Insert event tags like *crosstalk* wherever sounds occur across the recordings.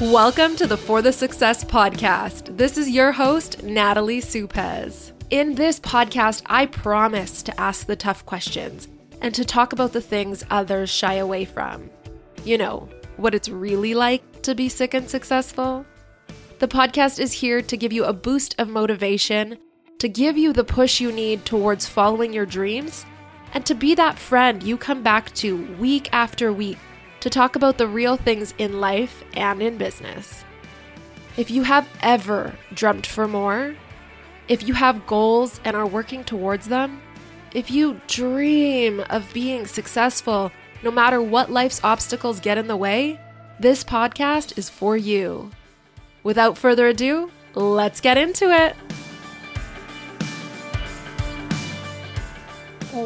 Welcome to the For the Success podcast. This is your host, Natalie Supez. In this podcast, I promise to ask the tough questions and to talk about the things others shy away from. You know, what it's really like to be sick and successful. The podcast is here to give you a boost of motivation, to give you the push you need towards following your dreams, and to be that friend you come back to week after week to talk about the real things in life and in business. If you have ever dreamt for more, if you have goals and are working towards them, if you dream of being successful no matter what life's obstacles get in the way, this podcast is for you. Without further ado, let's get into it.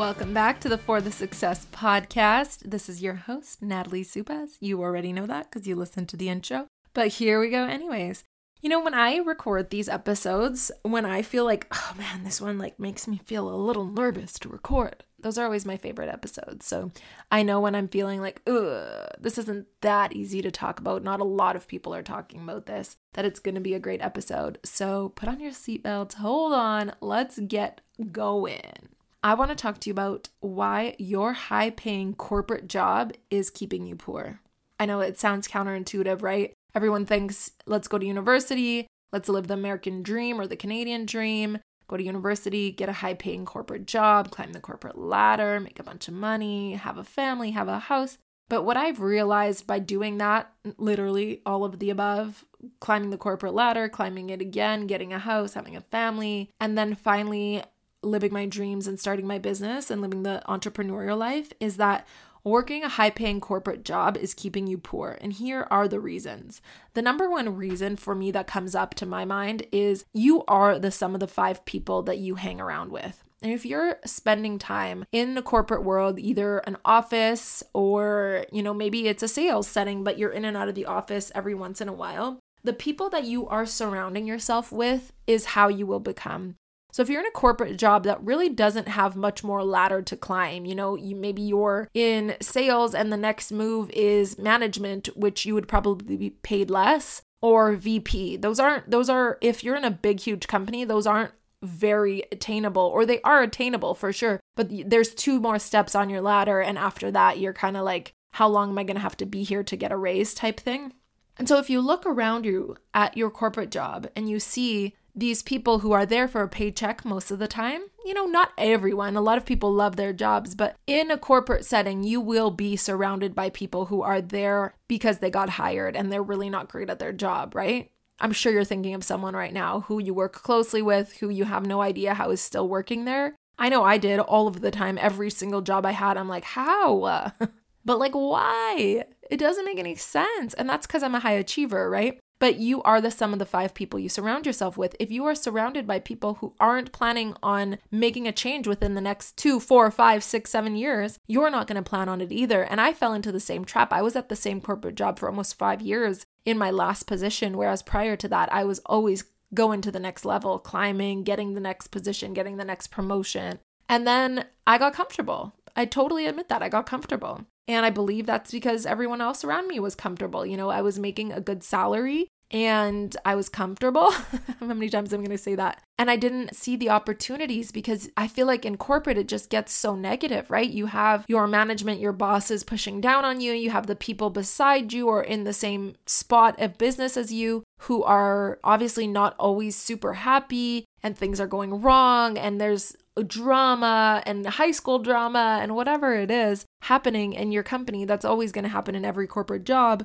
Welcome back to the For the Success podcast. This is your host, Natalie Supez. You already know that because you listened to the intro. But here we go, anyways. You know, when I record these episodes, when I feel like, oh man, this one like makes me feel a little nervous to record, those are always my favorite episodes. So I know when I'm feeling like, ugh, this isn't that easy to talk about. Not a lot of people are talking about this, that it's going to be a great episode. So put on your seatbelts, hold on, let's get going. I want to talk to you about why your high paying corporate job is keeping you poor. I know it sounds counterintuitive, right? Everyone thinks, let's go to university, let's live the American dream or the Canadian dream, go to university, get a high paying corporate job, climb the corporate ladder, make a bunch of money, have a family, have a house. But what I've realized by doing that, literally all of the above, climbing the corporate ladder, climbing it again, getting a house, having a family, and then finally living my dreams and starting my business and living the entrepreneurial life, is that Working a high paying corporate job is keeping you poor, and here are the reasons. The number one reason for me that comes up to my mind is you are the sum of the five people that you hang around with. And if you're spending time in the corporate world, either an office or, you know, maybe it's a sales setting, but you're in and out of the office every once in a while, the people that you are surrounding yourself with is how you will become. So if you're in a corporate job that really doesn't have much more ladder to climb, you know, you maybe you're in sales and the next move is management, which you would probably be paid less, or VP. Those aren't those are if you're in a big huge company, those aren't very attainable or they are attainable for sure, but there's two more steps on your ladder and after that you're kind of like how long am I going to have to be here to get a raise type thing. And so if you look around you at your corporate job and you see these people who are there for a paycheck most of the time. You know, not everyone. A lot of people love their jobs, but in a corporate setting, you will be surrounded by people who are there because they got hired and they're really not great at their job, right? I'm sure you're thinking of someone right now who you work closely with, who you have no idea how is still working there. I know I did all of the time. Every single job I had, I'm like, how? *laughs* but like, why? It doesn't make any sense. And that's because I'm a high achiever, right? But you are the sum of the five people you surround yourself with. If you are surrounded by people who aren't planning on making a change within the next two, four, five, six, seven years, you're not going to plan on it either. And I fell into the same trap. I was at the same corporate job for almost five years in my last position, whereas prior to that, I was always going to the next level, climbing, getting the next position, getting the next promotion. And then I got comfortable. I totally admit that. I got comfortable. And I believe that's because everyone else around me was comfortable. You know, I was making a good salary and I was comfortable. *laughs* How many times am I'm going to say that? And I didn't see the opportunities because I feel like in corporate it just gets so negative, right? You have your management, your bosses pushing down on you, you have the people beside you or in the same spot of business as you who are obviously not always super happy and things are going wrong and there's drama and high school drama and whatever it is happening in your company that's always going to happen in every corporate job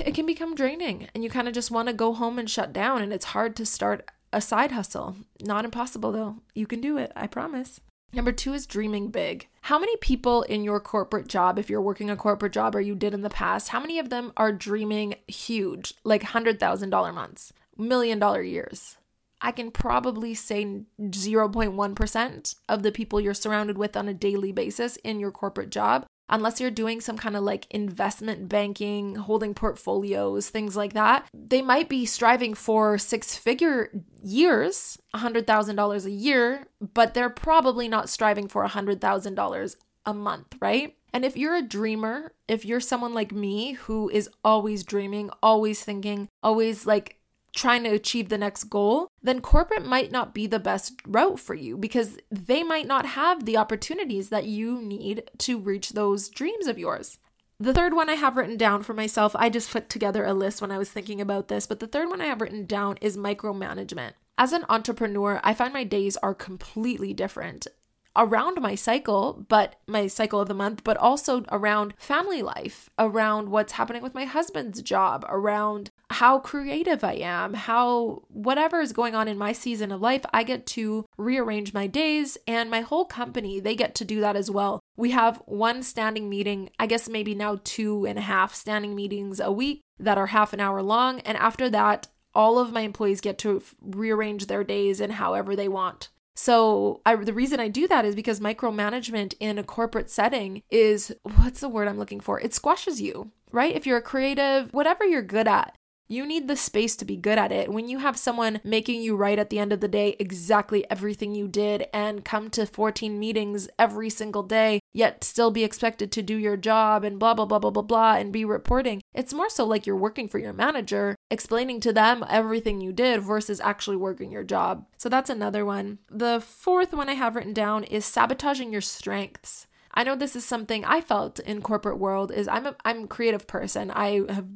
it can become draining and you kind of just want to go home and shut down and it's hard to start a side hustle not impossible though you can do it i promise Number two is dreaming big. How many people in your corporate job, if you're working a corporate job or you did in the past, how many of them are dreaming huge, like $100,000 months, million dollar years? I can probably say 0.1% of the people you're surrounded with on a daily basis in your corporate job, unless you're doing some kind of like investment banking, holding portfolios, things like that. They might be striving for six figure years, $100,000 a year, but they're probably not striving for $100,000 a month, right? And if you're a dreamer, if you're someone like me who is always dreaming, always thinking, always like trying to achieve the next goal, then corporate might not be the best route for you because they might not have the opportunities that you need to reach those dreams of yours. The third one I have written down for myself, I just put together a list when I was thinking about this, but the third one I have written down is micromanagement. As an entrepreneur, I find my days are completely different around my cycle, but my cycle of the month, but also around family life, around what's happening with my husband's job, around how creative I am, how whatever is going on in my season of life, I get to rearrange my days and my whole company, they get to do that as well. We have one standing meeting, I guess maybe now two and a half standing meetings a week that are half an hour long. And after that, all of my employees get to rearrange their days and however they want. So I, the reason I do that is because micromanagement in a corporate setting is what's the word I'm looking for? It squashes you, right? If you're a creative, whatever you're good at, you need the space to be good at it. When you have someone making you write at the end of the day exactly everything you did and come to 14 meetings every single day, yet still be expected to do your job and blah, blah, blah, blah, blah, blah, and be reporting, it's more so like you're working for your manager, explaining to them everything you did versus actually working your job. So that's another one. The fourth one I have written down is sabotaging your strengths. I know this is something I felt in corporate world is I'm a I'm a creative person. I have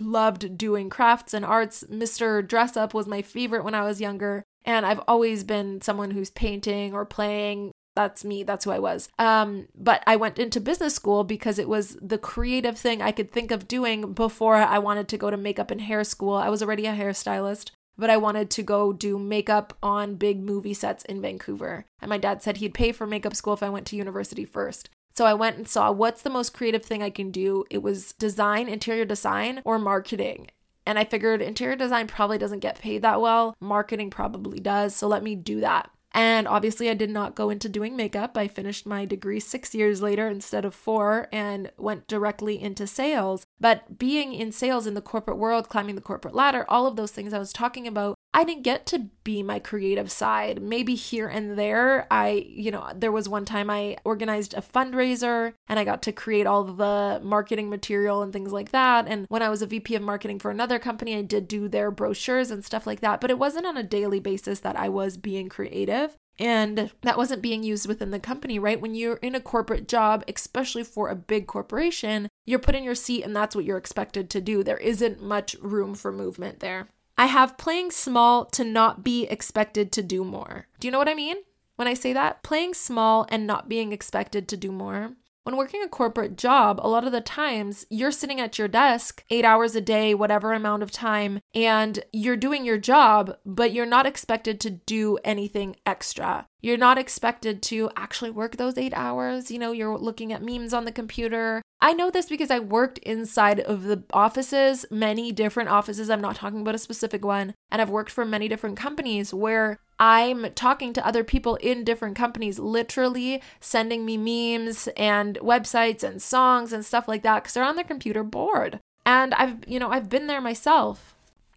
loved doing crafts and arts. Mr. Dressup was my favorite when I was younger. And I've always been someone who's painting or playing. That's me. That's who I was. Um, but I went into business school because it was the creative thing I could think of doing before I wanted to go to makeup and hair school. I was already a hairstylist but I wanted to go do makeup on big movie sets in Vancouver. And my dad said he'd pay for makeup school if I went to university first. So I went and saw what's the most creative thing I can do. It was design, interior design, or marketing. And I figured interior design probably doesn't get paid that well. Marketing probably does. So let me do that. And obviously, I did not go into doing makeup. I finished my degree six years later instead of four and went directly into sales. But being in sales in the corporate world, climbing the corporate ladder, all of those things I was talking about, I didn't get to be my creative side. Maybe here and there, I, you know, there was one time I organized a fundraiser and I got to create all the marketing material and things like that. And when I was a VP of marketing for another company, I did do their brochures and stuff like that. But it wasn't on a daily basis that I was being creative. And that wasn't being used within the company, right? When you're in a corporate job, especially for a big corporation, you're put in your seat and that's what you're expected to do. There isn't much room for movement there. I have playing small to not be expected to do more. Do you know what I mean? When I say that, playing small and not being expected to do more. When working a corporate job, a lot of the times you're sitting at your desk eight hours a day, whatever amount of time, and you're doing your job, but you're not expected to do anything extra. You're not expected to actually work those eight hours. You know, you're looking at memes on the computer. I know this because I worked inside of the offices, many different offices. I'm not talking about a specific one. And I've worked for many different companies where I'm talking to other people in different companies, literally sending me memes and websites and songs and stuff like that because they're on their computer bored. And I've, you know, I've been there myself.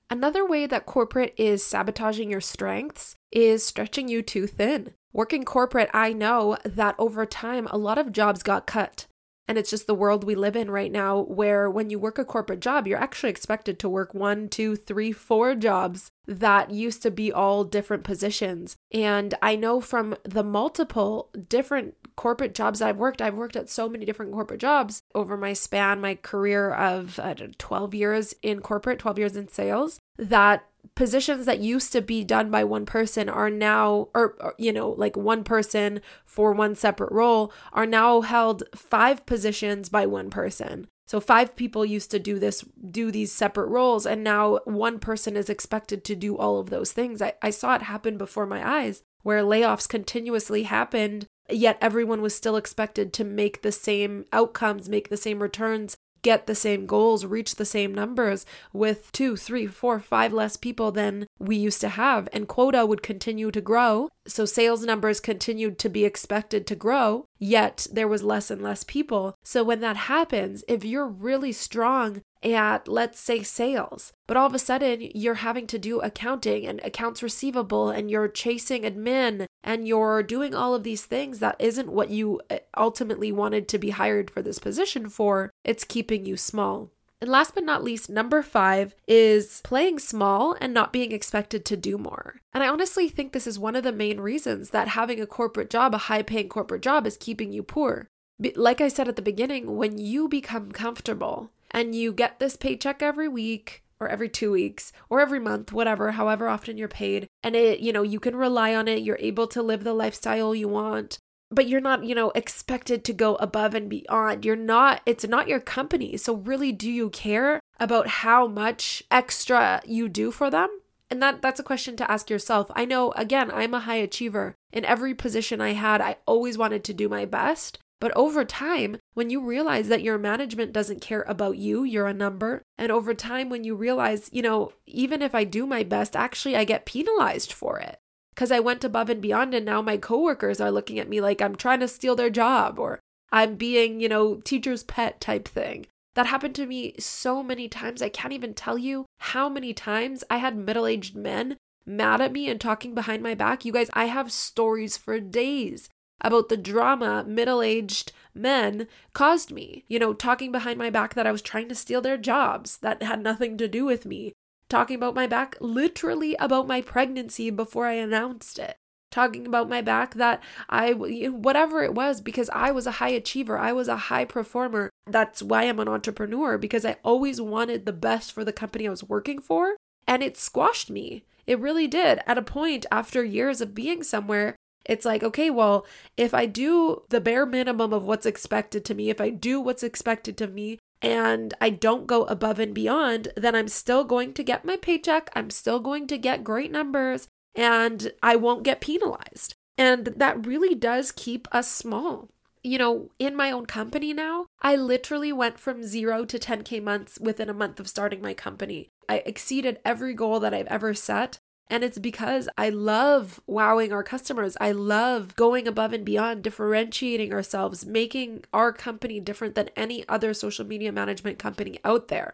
Another way that corporate is sabotaging your strengths is stretching you too thin. Working corporate, I know that over time, a lot of jobs got cut. And it's just the world we live in right now, where when you work a corporate job, you're actually expected to work one, two, three, four jobs that used to be all different positions. And I know from the multiple different corporate jobs I've worked, I've worked at so many different corporate jobs over my span, my career of uh, 12 years in corporate, 12 years in sales, that positions that used to be done by one person are now or, you know like one person for one separate role are now held five positions by one person. So five people used to do this do these separate roles and now one person is expected to do all of those things. I, I saw it happen before my eyes where layoffs continuously happened yet everyone was still expected to make the same outcomes make the same returns get the same goals, reach the same numbers with two, three, four, five less people than we used to have. And quota would continue to grow. So sales numbers continued to be expected to grow, yet there was less and less people. So when that happens, if you're really strong at, let's say, sales. But all of a sudden, you're having to do accounting and accounts receivable, and you're chasing admin, and you're doing all of these things that isn't what you uh, ultimately wanted to be hired for this position for. It's keeping you small. And last but not least, number five is playing small and not being expected to do more. And I honestly think this is one of the main reasons that having a corporate job, a high paying corporate job, is keeping you poor. Like I said at the beginning, when you become comfortable and you get this paycheck every week, or every two weeks or every month, whatever, however often you're paid. And it, you know, you can rely on it. You're able to live the lifestyle you want but you're not, you know, expected to go above and beyond. You're not, it's not your company. So, really, do you care about how much extra you do for them? And that that's a question to ask yourself. I know again, I'm a high achiever. In every position I had, I always wanted to do my best. But over time, when you realize that your management doesn't care about you, you're a number. And over time, when you realize, you know, even if I do my best, actually I get penalized for it because I went above and beyond and now my coworkers are looking at me like I'm trying to steal their job or I'm being, you know, teacher's pet type thing. That happened to me so many times. I can't even tell you how many times I had middle aged men mad at me and talking behind my back. You guys, I have stories for days about the drama middle aged men caused me. You know, talking behind my back that I was trying to steal their jobs that had nothing to do with me talking about my back, literally about my pregnancy before I announced it. Talking about my back that I, whatever it was, because I was a high achiever, I was a high performer. That's why I'm an entrepreneur, because I always wanted the best for the company I was working for. And it squashed me. It really did. At a point, after years of being somewhere, it's like, okay, well, if I do the bare minimum of what's expected to me, if I do what's expected to me, and I don't go above and beyond, then I'm still going to get my paycheck. I'm still going to get great numbers and I won't get penalized. And that really does keep us small. You know, in my own company now, I literally went from zero to 10K months within a month of starting my company. I exceeded every goal that I've ever set. And it's because I love wowing our customers. I love going above and beyond, differentiating ourselves, making our company different than any other social media management company out there.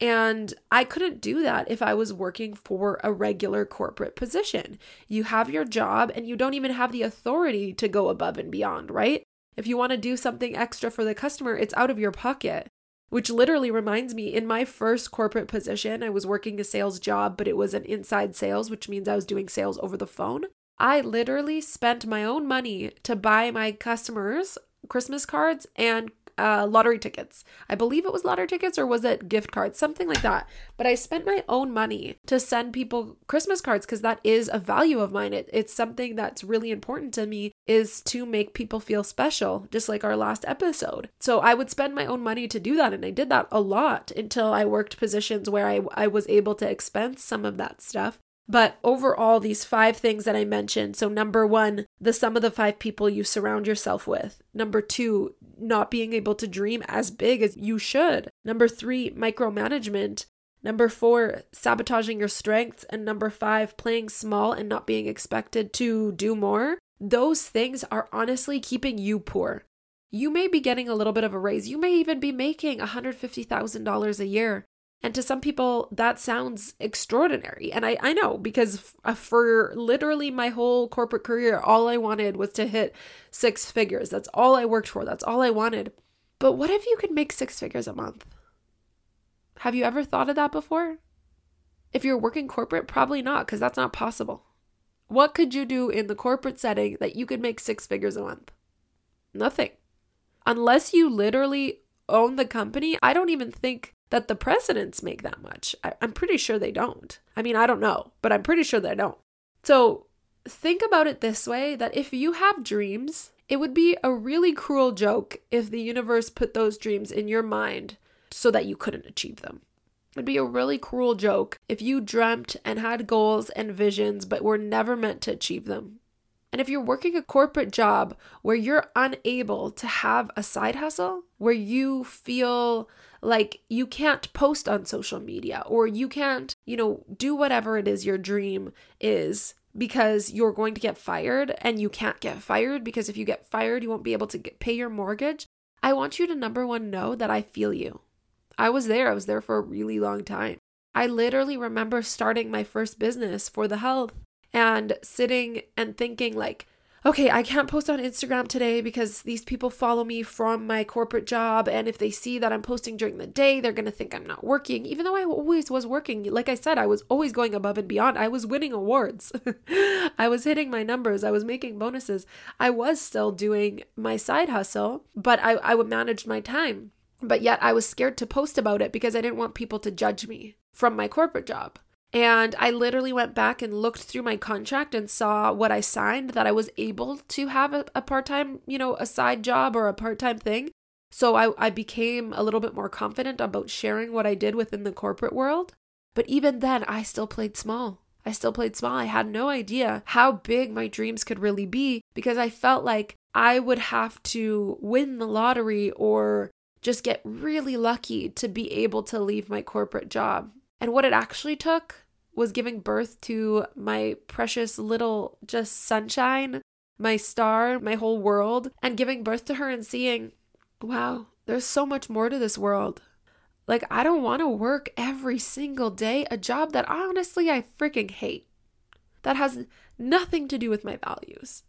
And I couldn't do that if I was working for a regular corporate position. You have your job and you don't even have the authority to go above and beyond, right? If you want to do something extra for the customer, it's out of your pocket which literally reminds me in my first corporate position, I was working a sales job, but it was an inside sales, which means I was doing sales over the phone. I literally spent my own money to buy my customers Christmas cards and uh, lottery tickets. I believe it was lottery tickets or was it gift cards, something like that. But I spent my own money to send people Christmas cards because that is a value of mine. It, it's something that's really important to me is to make people feel special, just like our last episode. So I would spend my own money to do that. And I did that a lot until I worked positions where I, I was able to expense some of that stuff. But overall, these five things that I mentioned so, number one, the sum of the five people you surround yourself with. Number two, not being able to dream as big as you should. Number three, micromanagement. Number four, sabotaging your strengths. And number five, playing small and not being expected to do more. Those things are honestly keeping you poor. You may be getting a little bit of a raise. You may even be making $150,000 a year. And to some people, that sounds extraordinary. And I, I know because uh, for literally my whole corporate career, all I wanted was to hit six figures. That's all I worked for. That's all I wanted. But what if you could make six figures a month? Have you ever thought of that before? If you're working corporate, probably not, because that's not possible. What could you do in the corporate setting that you could make six figures a month? Nothing. Unless you literally own the company, I don't even think that the presidents make that much. I, am pretty sure they don't. I mean, I don't know, but I'm pretty sure they don't. So think about it this way that if you have dreams, it would be a really cruel joke if the universe put those dreams in your mind so that you couldn't achieve them. It'd be a really cruel joke if you dreamt and had goals and visions but were never meant to achieve them. And if you're working a corporate job where you're unable to have a side hustle, where you feel like you can't post on social media or you can't, you know, do whatever it is your dream is because you're going to get fired and you can't get fired because if you get fired, you won't be able to get, pay your mortgage. I want you to number one know that I feel you. I was there. I was there for a really long time. I literally remember starting my first business for the health and sitting and thinking, like, okay, I can't post on Instagram today because these people follow me from my corporate job. And if they see that I'm posting during the day, they're going to think I'm not working, even though I always was working. Like I said, I was always going above and beyond. I was winning awards, *laughs* I was hitting my numbers, I was making bonuses. I was still doing my side hustle, but I, I would manage my time. But yet I was scared to post about it because I didn't want people to judge me from my corporate job. And I literally went back and looked through my contract and saw what I signed that I was able to have a, a part time, you know, a side job or a part time thing. So I, I became a little bit more confident about sharing what I did within the corporate world. But even then, I still played small. I still played small. I had no idea how big my dreams could really be because I felt like I would have to win the lottery or just get really lucky to be able to leave my corporate job. And what it actually took was giving birth to my precious little just sunshine, my star, my whole world, and giving birth to her and seeing, wow, there's so much more to this world. Like, I don't want to work every single day a job that honestly I freaking hate, that has nothing to do with my values.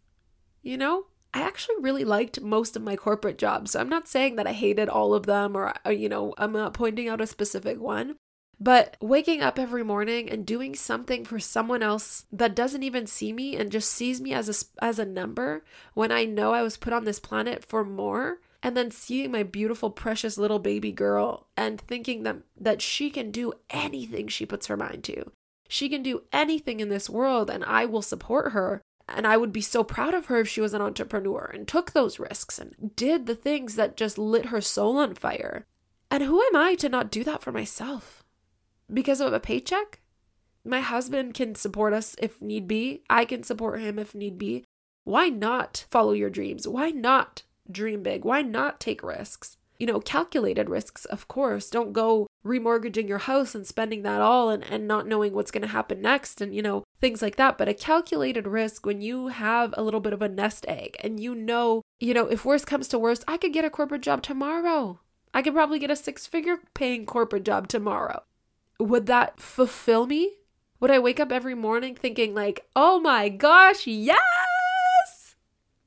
You know? I actually really liked most of my corporate jobs. So I'm not saying that I hated all of them or, uh, you know, I'm not pointing out a specific one. But waking up every morning and doing something for someone else that doesn't even see me and just sees me as a as a number when I know I was put on this planet for more and then seeing my beautiful precious little baby girl and thinking that that she can do anything she puts her mind to. She can do anything in this world and I will support her. And I would be so proud of her if she was an entrepreneur and took those risks and did the things that just lit her soul on fire. And who am I to not do that for myself? Because of a paycheck. My husband can support us if need be. I can support him if need be. Why not follow your dreams? Why not dream big? Why not take risks? You know, calculated risks, of course. Don't go remortgaging your house and spending that all and, and not knowing what's going to happen next and, you know, things like that. But a calculated risk when you have a little bit of a nest egg and you know, you know, if worst comes to worst, I could get a corporate job tomorrow. I could probably get a six figure paying corporate job tomorrow would that fulfill me? Would I wake up every morning thinking, like, oh my gosh, yes!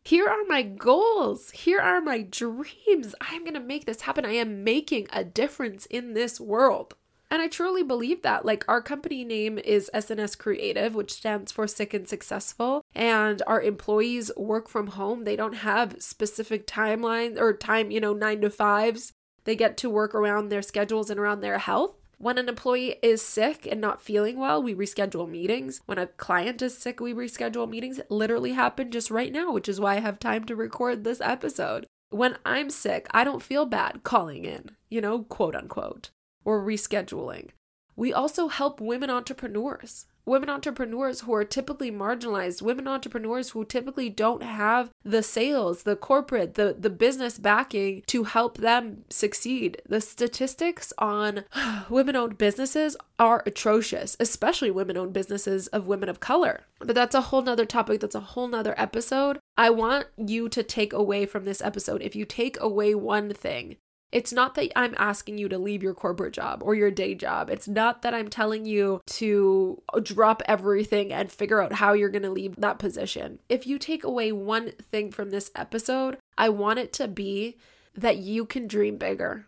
Here are my goals. Here are my dreams. I'm going to make this happen. I am making a difference in this world. And I truly believe that. Like, our company name is SNS Creative, which stands for Sick and Successful. And our employees work from home. They don't have specific timelines or time, you know, nine to fives. They get to work around their schedules and around their health. When an employee is sick and not feeling well, we reschedule meetings. When a client is sick, we reschedule meetings. It literally happened just right now, which is why I have time to record this episode. When I'm sick, I don't feel bad calling in, you know, quote unquote, or rescheduling. We also help women entrepreneurs women entrepreneurs who are typically marginalized, women entrepreneurs who typically don't have the sales, the corporate, the, the business backing to help them succeed. The statistics on *sighs* women owned businesses are atrocious, especially women owned businesses of women of color. But that's a whole nother topic. That's a whole nother episode. I want you to take away from this episode, if you take away one thing, it's not that I'm asking you to leave your corporate job or your day job. It's not that I'm telling you to drop everything and figure out how you're going to leave that position. If you take away one thing from this episode, I want it to be that you can dream bigger,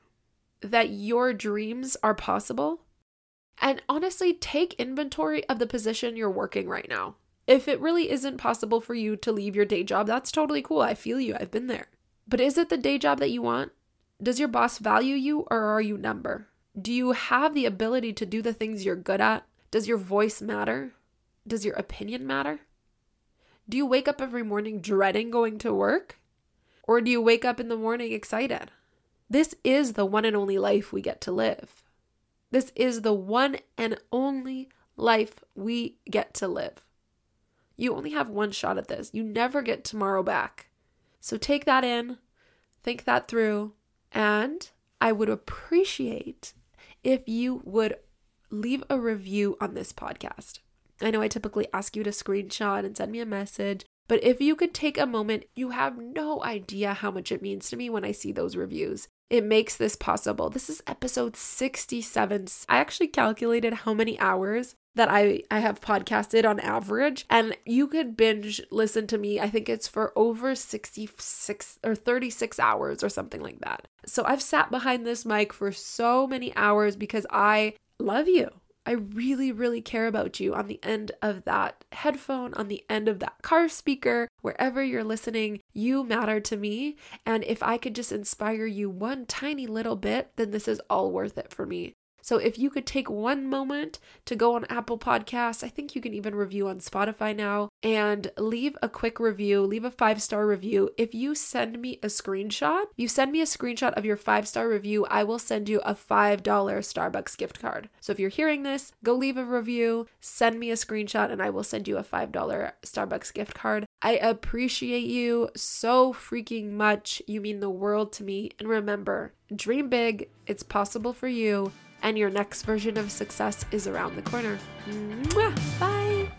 that your dreams are possible. And honestly, take inventory of the position you're working right now. If it really isn't possible for you to leave your day job, that's totally cool. I feel you. I've been there. But is it the day job that you want? Does your boss value you or are you number? Do you have the ability to do the things you're good at? Does your voice matter? Does your opinion matter? Do you wake up every morning dreading going to work? Or do you wake up in the morning excited? This is the one and only life we get to live. This is the one and only life we get to live. You only have one shot at this. You never get tomorrow back. So take that in, think that through, and I would appreciate if you would leave a review on this podcast. I know I typically ask you to screenshot and send me a message, but if you could take a moment, you have no idea how much it means to me when I see those reviews. It makes this possible. This is episode 67. I actually calculated how many hours that I, I have podcasted on average, and you could binge listen to me. I think it's for over 66 or 36 hours or something like that. So I've sat behind this mic for so many hours because I love you. I really, really care about you on the end of that headphone, on the end of that car speaker, wherever you're listening. You matter to me. And if I could just inspire you one tiny little bit, then this is all worth it for me. So if you could take one moment to go on Apple Podcasts, I think you can even review on Spotify now, and leave a quick review, leave a five star review. If you send me a screenshot, you send me a screenshot of your five star review, I will send you a $5 Starbucks gift card. So if you're hearing this, go leave a review, send me a screenshot, and I will send you a $5 Starbucks gift card. I appreciate you so freaking much. You mean the world to me. And remember, dream big, it's possible for you and your next version of success is around the corner. Mwah! Bye.